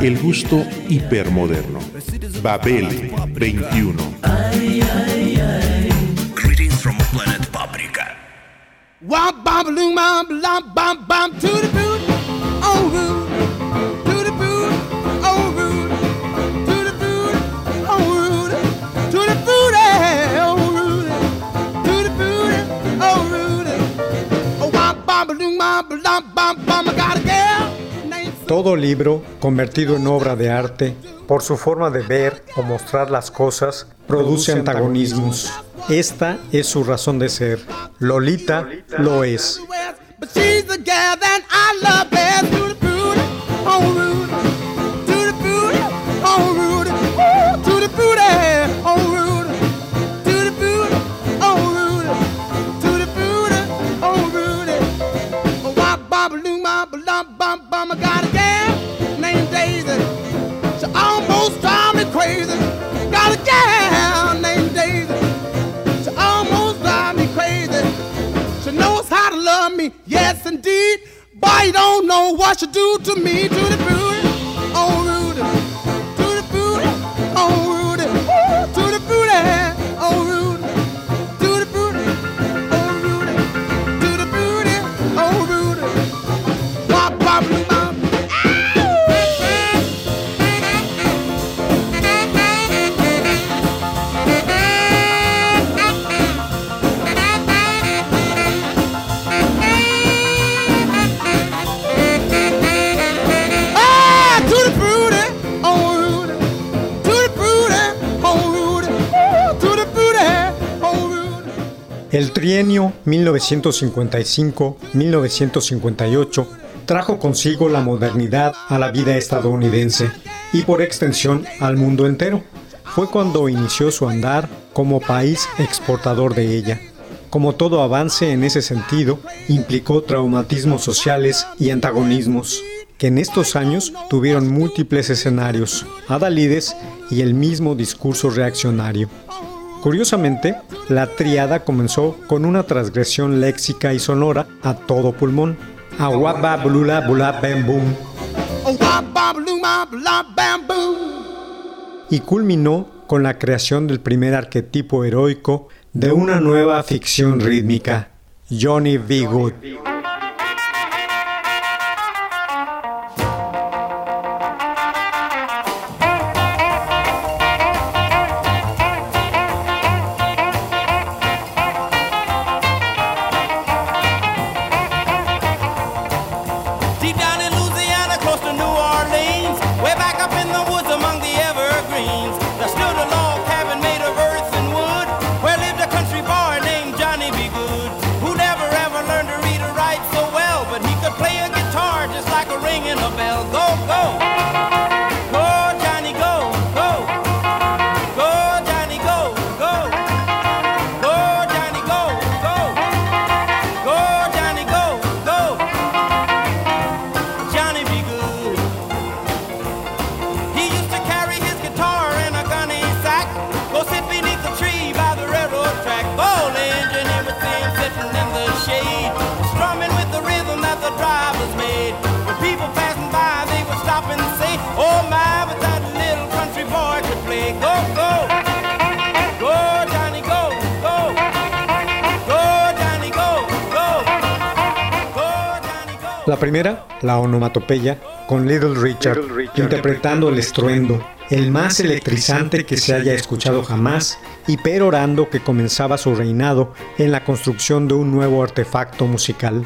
El gusto hipermoderno. Babel 21. Greetings from planet Paprika. Todo libro, convertido en obra de arte, por su forma de ver o mostrar las cosas, produce antagonismos. Esta es su razón de ser. Lolita lo es. Me, yes indeed. Boy, you don't know what you do to me. To the booty, oh trienio 1955-1958 trajo consigo la modernidad a la vida estadounidense y por extensión al mundo entero. Fue cuando inició su andar como país exportador de ella. Como todo avance en ese sentido, implicó traumatismos sociales y antagonismos, que en estos años tuvieron múltiples escenarios, adalides y el mismo discurso reaccionario. Curiosamente, la triada comenzó con una transgresión léxica y sonora a todo pulmón. Aguaba blula bula bam boom. Y culminó con la creación del primer arquetipo heroico de una nueva ficción rítmica, Johnny B. Good. La primera, la onomatopeya, con Little Richard, interpretando el estruendo, el más electrizante que se haya escuchado jamás, y perorando que comenzaba su reinado en la construcción de un nuevo artefacto musical.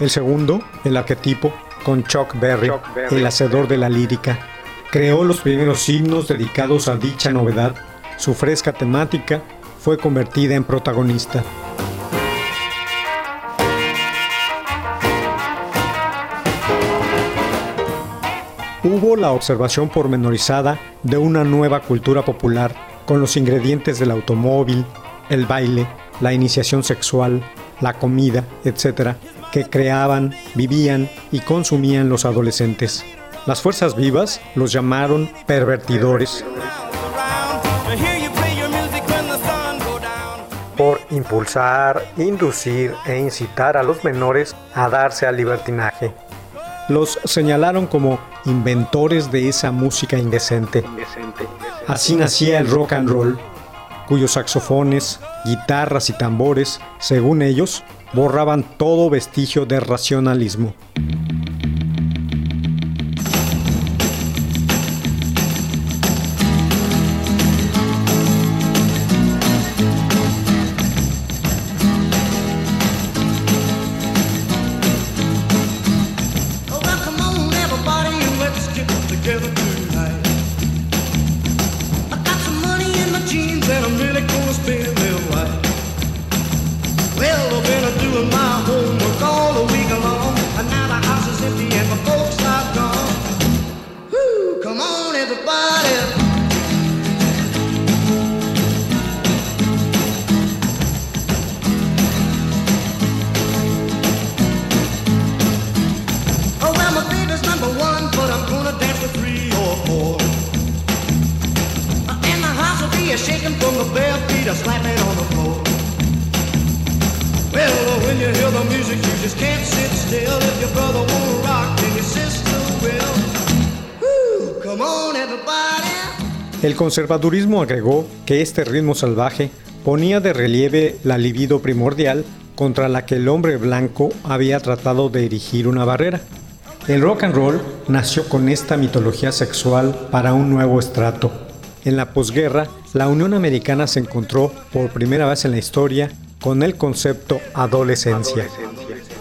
El segundo, el arquetipo, con Chuck Berry, el hacedor de la lírica, creó los primeros signos dedicados a dicha novedad. Su fresca temática fue convertida en protagonista. Hubo la observación pormenorizada de una nueva cultura popular con los ingredientes del automóvil, el baile, la iniciación sexual, la comida, etc., que creaban, vivían y consumían los adolescentes. Las fuerzas vivas los llamaron pervertidores por impulsar, inducir e incitar a los menores a darse al libertinaje. Los señalaron como inventores de esa música indecente. Así nacía el rock and roll, cuyos saxofones, guitarras y tambores, según ellos, borraban todo vestigio de racionalismo. Conservadurismo agregó que este ritmo salvaje ponía de relieve la libido primordial contra la que el hombre blanco había tratado de erigir una barrera. El rock and roll nació con esta mitología sexual para un nuevo estrato. En la posguerra, la Unión Americana se encontró por primera vez en la historia con el concepto adolescencia.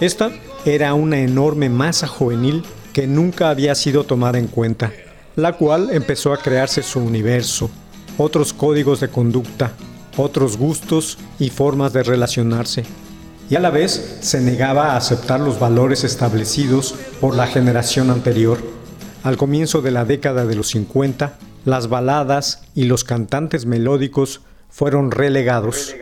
Esta era una enorme masa juvenil que nunca había sido tomada en cuenta, la cual empezó a crearse su universo, otros códigos de conducta, otros gustos y formas de relacionarse, y a la vez se negaba a aceptar los valores establecidos por la generación anterior. Al comienzo de la década de los 50, las baladas y los cantantes melódicos fueron relegados.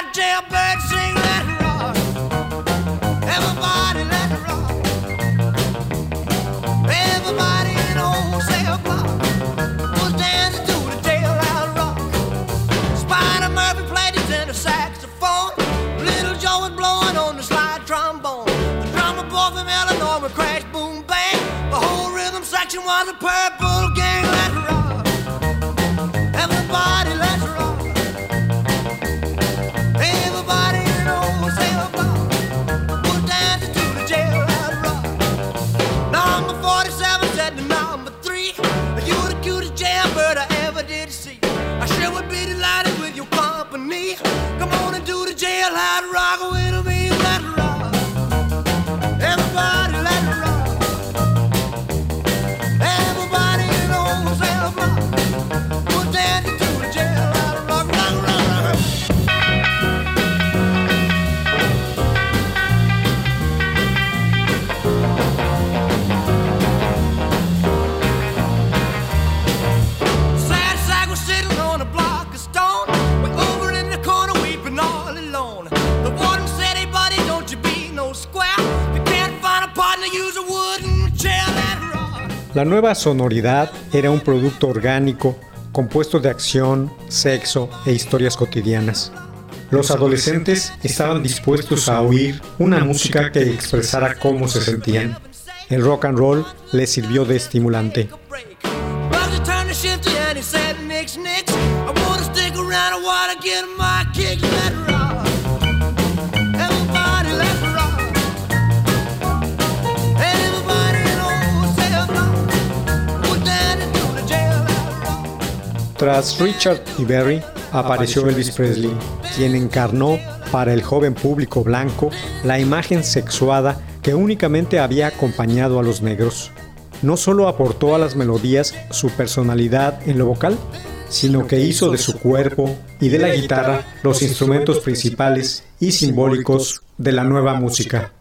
goddamn bird sing. La nueva sonoridad era un producto orgánico compuesto de acción, sexo e historias cotidianas. Los adolescentes estaban dispuestos a oír una música que expresara cómo se sentían. El rock and roll les sirvió de estimulante. Tras Richard y Berry apareció Elvis Presley, quien encarnó para el joven público blanco la imagen sexuada que únicamente había acompañado a los negros. no solo aportó a las melodías su personalidad en lo vocal, sino que hizo de su cuerpo y de la guitarra los instrumentos principales y simbólicos de la nueva música.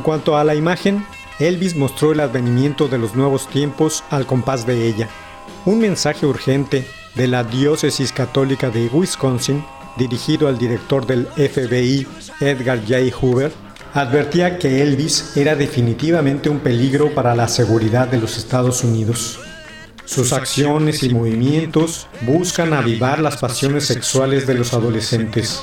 En cuanto a la imagen, Elvis mostró el advenimiento de los nuevos tiempos al compás de ella. Un mensaje urgente de la diócesis católica de Wisconsin, dirigido al director del FBI, Edgar J. Hoover, advertía que Elvis era definitivamente un peligro para la seguridad de los Estados Unidos. Sus acciones y movimientos buscan avivar las pasiones sexuales de los adolescentes.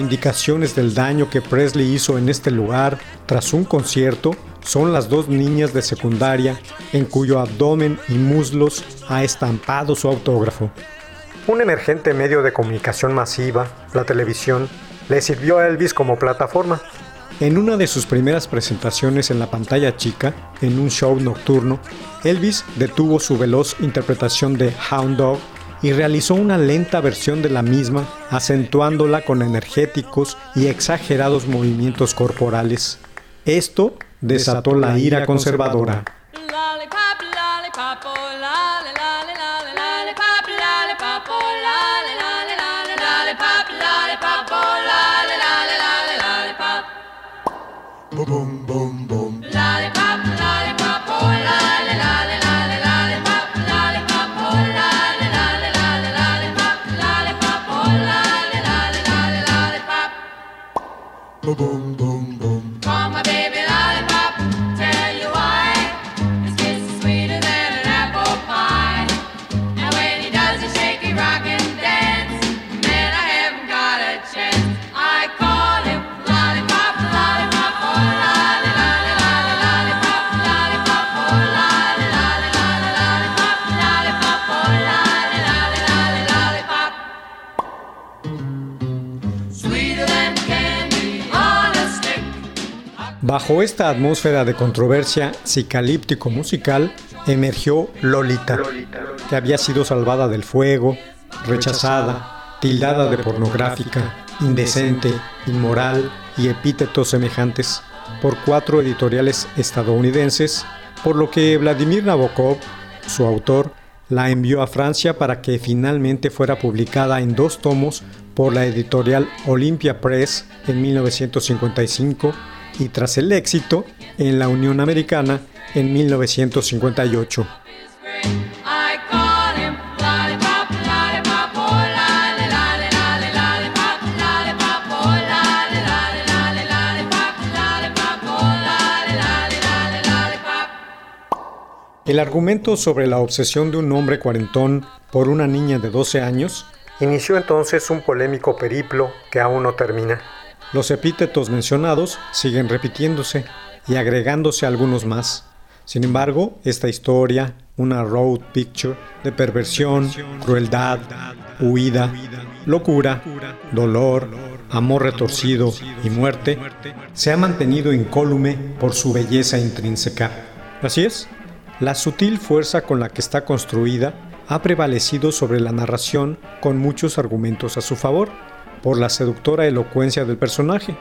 Indicaciones del daño que Presley hizo en este lugar tras un concierto son las dos niñas de secundaria en cuyo abdomen y muslos ha estampado su autógrafo. Un emergente medio de comunicación masiva, la televisión, le sirvió a Elvis como plataforma. En una de sus primeras presentaciones en la pantalla chica, en un show nocturno, Elvis detuvo su veloz interpretación de Hound Dog y realizó una lenta versión de la misma, acentuándola con energéticos y exagerados movimientos corporales. Esto desató la ira conservadora. Bajo esta atmósfera de controversia psicalíptico-musical emergió Lolita, que había sido salvada del fuego, rechazada, tildada de pornográfica, indecente, inmoral y epítetos semejantes por cuatro editoriales estadounidenses, por lo que Vladimir Nabokov, su autor, la envió a Francia para que finalmente fuera publicada en dos tomos por la editorial Olympia Press en 1955 y tras el éxito en la Unión Americana en 1958. I call him lollipop, lollipop, oh lolly, lolly, lolly, lollipop, lollipop, oh lolly, lolly, lolly, lollipop, lollipop, oh lolly, lolly, lolly, lollipop. El argumento sobre la obsesión de un hombre cuarentón por una niña de 12 años inició entonces un polémico periplo que aún no termina. Los epítetos mencionados siguen repitiéndose y agregándose algunos más. Sin embargo, esta historia, una road picture de perversión, crueldad, huida, locura, dolor, amor retorcido y muerte, se ha mantenido incólume por su belleza intrínseca. Así es, la sutil fuerza con la que está construida ha prevalecido sobre la narración con muchos argumentos a su favor, por la seductora elocuencia del personaje,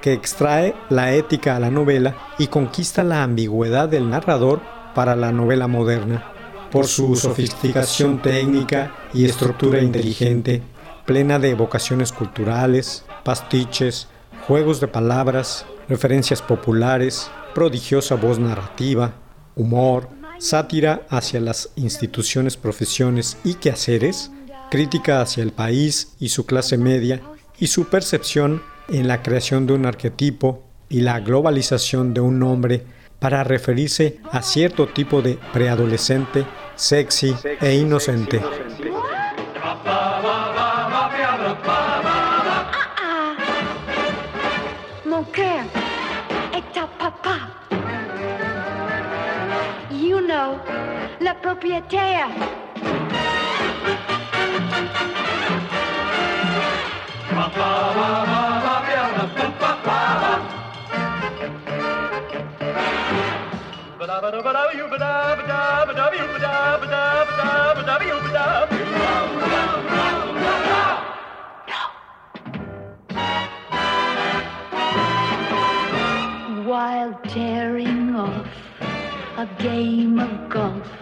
que extrae la ética a la novela y conquista la ambigüedad del narrador para la novela moderna. por su sofisticación técnica y estructura inteligente, plena de evocaciones culturales, pastiches, juegos de palabras, referencias populares, prodigiosa voz narrativa, humor, sátira hacia las instituciones, profesiones y quehaceres, crítica hacia el país y su clase media y su percepción en la creación de un arquetipo y la globalización de un nombre para referirse a cierto tipo de preadolescente sexy e inocente. Mon cœur While tearing off a game of golf.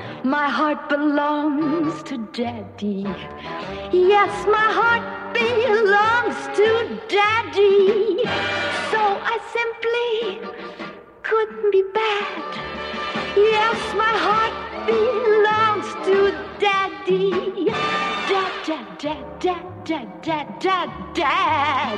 my heart belongs to daddy. Yes, my heart belongs to daddy. So I simply couldn't be bad. Yes, my heart belongs to daddy. Dad, dad, dad, dad, dad, dad, dad, dad.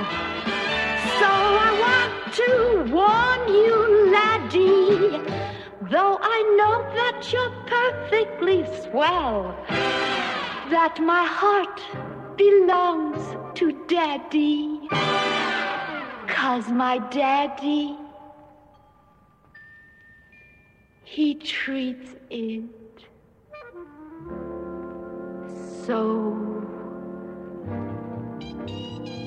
So I want to warn you, laddie, though I know that you're perfectly swell, that my heart belongs to daddy. Cause my daddy, he treats it so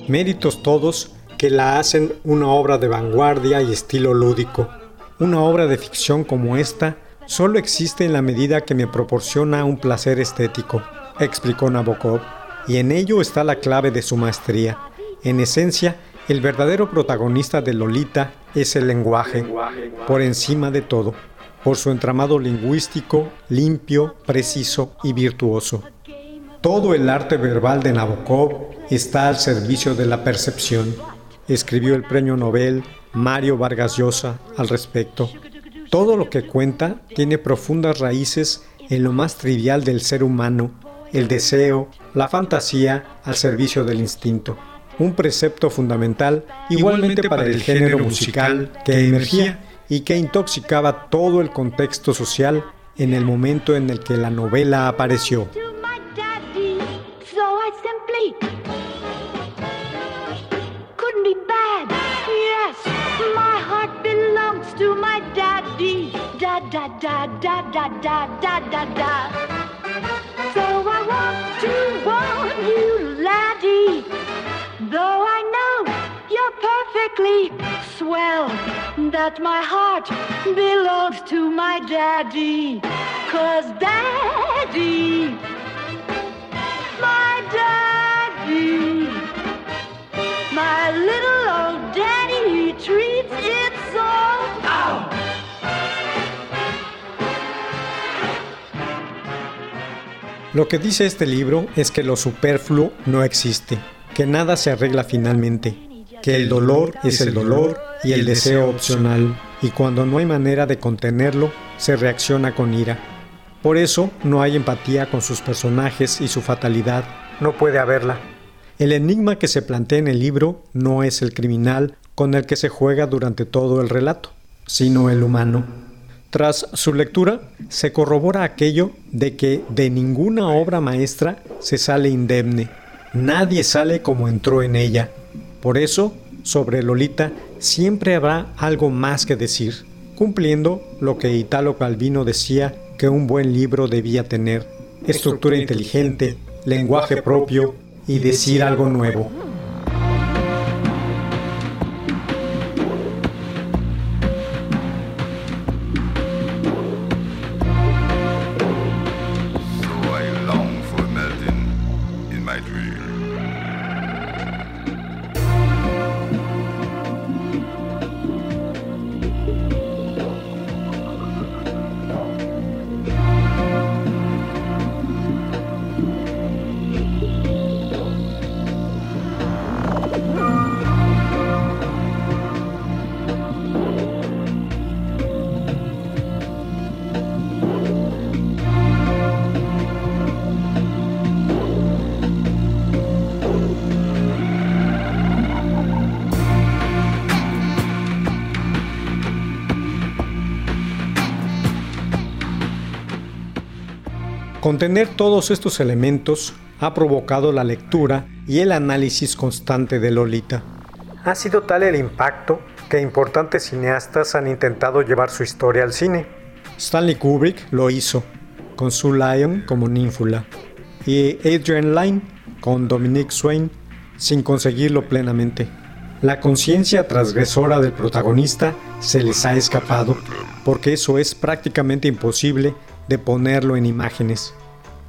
Méritos todos que la hacen una obra de vanguardia y estilo lúdico. Una obra de ficción como esta solo existe en la medida que me proporciona un placer estético, explicó Nabokov, y en ello está la clave de su maestría. En esencia, el verdadero protagonista de Lolita es el lenguaje, por encima de todo, por su entramado lingüístico, limpio, preciso y virtuoso. Todo el arte verbal de Nabokov está al servicio de la percepción, escribió el premio Nobel Mario Vargas Llosa al respecto. Todo lo que cuenta tiene profundas raíces en lo más trivial del ser humano, el deseo, la fantasía al servicio del instinto. Un precepto fundamental igualmente para el género musical que emergía y que intoxicaba todo el contexto social en el momento en el que la novela apareció. Da da da da da da. So I want to warn you, laddie. Though I know you're perfectly swell, that my heart belongs to my daddy. Cause daddy, my daddy, my little old daddy, he treats it Lo que dice este libro es que lo superfluo no existe, que nada se arregla finalmente, que el dolor es el dolor y el deseo opcional, y cuando no hay manera de contenerlo, se reacciona con ira. Por eso no hay empatía con sus personajes y su fatalidad, no puede haberla. El enigma que se plantea en el libro no es el criminal con el que se juega durante todo el relato, sino el humano. Tras su lectura, se corrobora aquello de que de ninguna obra maestra se sale indemne. Nadie sale como entró en ella. Por eso, sobre Lolita siempre habrá algo más que decir, cumpliendo lo que Italo Calvino decía que un buen libro debía tener, estructura inteligente, lenguaje propio y decir algo nuevo. Contener todos estos elementos ha provocado la lectura y el análisis constante de Lolita. Ha sido tal el impacto que importantes cineastas han intentado llevar su historia al cine. Stanley Kubrick lo hizo, con Sue Lyon como ninfula, y Adrian Lyne con Dominique Swain, sin conseguirlo plenamente. La conciencia transgresora del protagonista se les ha escapado, porque eso es prácticamente imposible de ponerlo en imágenes.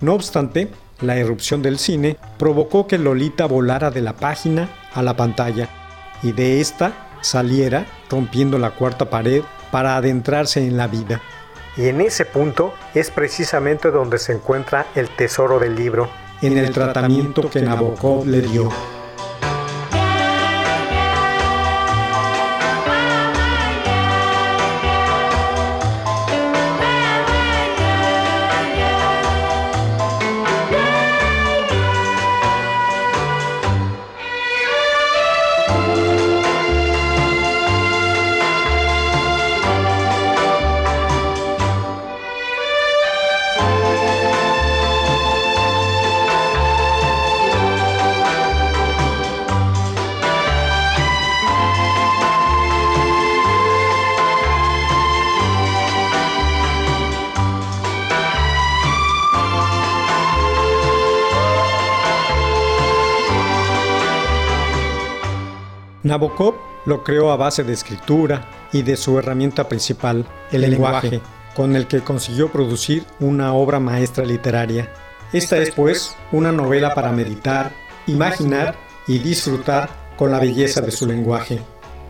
No obstante, la erupción del cine provocó que Lolita volara de la página a la pantalla y de esta saliera rompiendo la cuarta pared para adentrarse en la vida. Y en ese punto es precisamente donde se encuentra el tesoro del libro, en el tratamiento que Nabokov le dio. Nabokov lo creó a base de escritura y de su herramienta principal, el, lenguaje, con el que consiguió producir una obra maestra literaria. Esta es, pues, una novela para meditar, imaginar y disfrutar con la belleza de su lenguaje.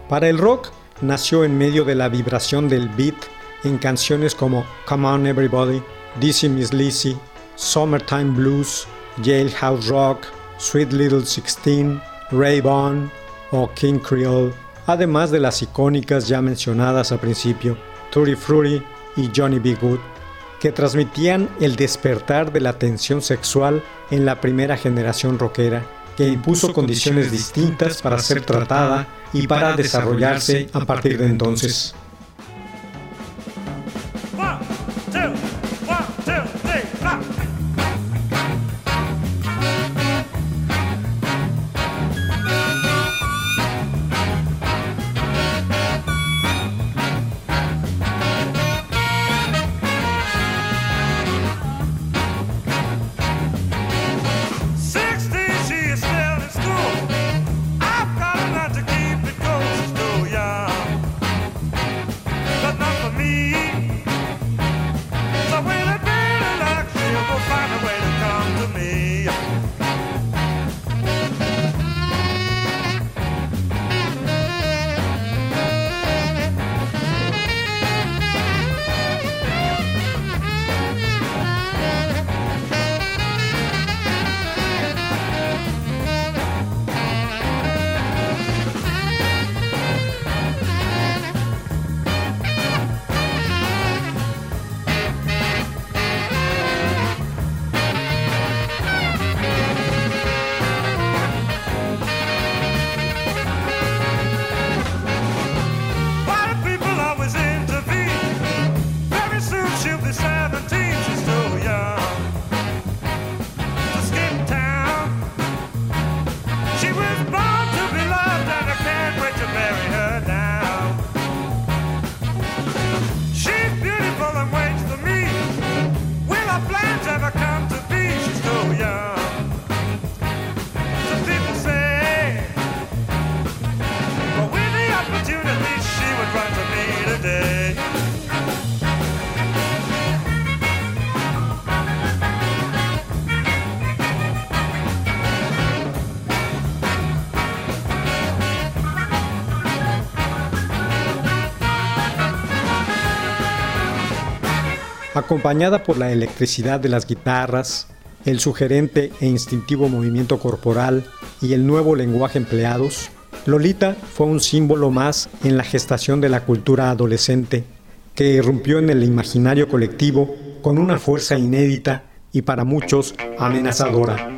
Para el rock, nació en medio de la vibración del beat en canciones como Come On Everybody, Dizzy Miss Lizzy, Summertime Blues, Jailhouse Rock, Sweet Little Sixteen, Ray Vaughan o King Creole, además de las icónicas ya mencionadas al principio, Tutti Frutti y Johnny B. Good, que transmitían el despertar de la tensión sexual en la primera generación rockera, que impuso condiciones distintas para ser tratada y para desarrollarse a partir de entonces. Acompañada por la electricidad de las guitarras, el sugerente e instintivo movimiento corporal y el nuevo lenguaje empleados, Lolita fue un símbolo más en la gestación de la cultura adolescente, que irrumpió en el imaginario colectivo con una fuerza inédita y para muchos amenazadora.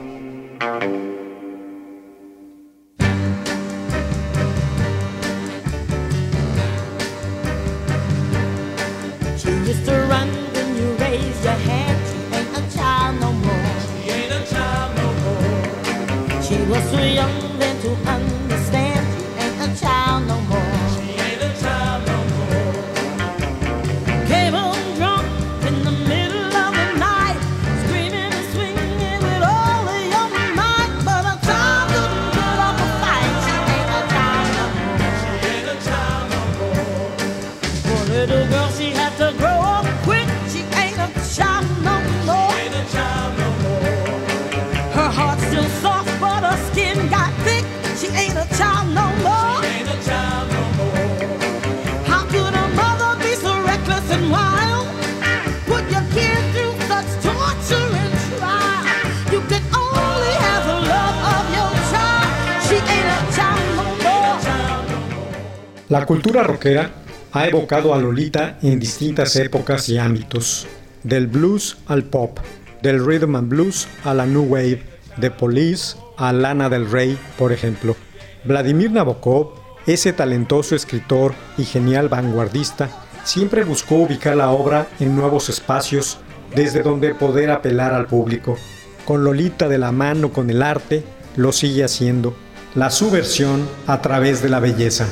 La cultura rockera ha evocado a Lolita en distintas épocas y ámbitos, del blues al pop, del rhythm and blues a la new wave, de Police a Lana del Rey, por ejemplo. Vladimir Nabokov, ese talentoso escritor y genial vanguardista, siempre buscó ubicar la obra en nuevos espacios desde donde poder apelar al público. Con Lolita de la mano con el arte, lo sigue haciendo, la subversión a través de la belleza.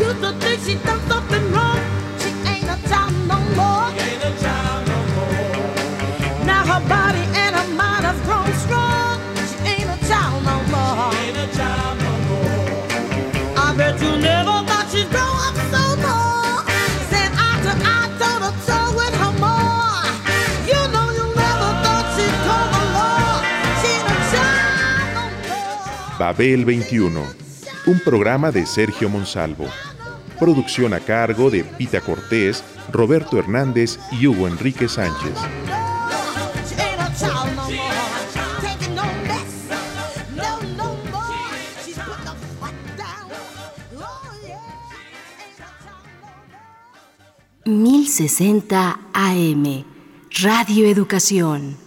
Used to think she done something wrong. She ain't a child no more. ain't a child no more. Now her body and her mind have grown strong. She ain't a child no more. ain't a child no more. I bet you never thought she'd grow up so tall. Stand eye to eye, toe to toe with her more. You know you never thought she'd come along. She ain't a child no more. Babel 21, un programa de Sergio Monsalvo. Producción a cargo de Pita Cortés, Roberto Hernández y Hugo Enrique Sánchez. She ain't a child no more. Taking no mess. No, no more. She's put the foot down. Oh, yeah. Ain't a child no more. 1060 AM, Radio Educación.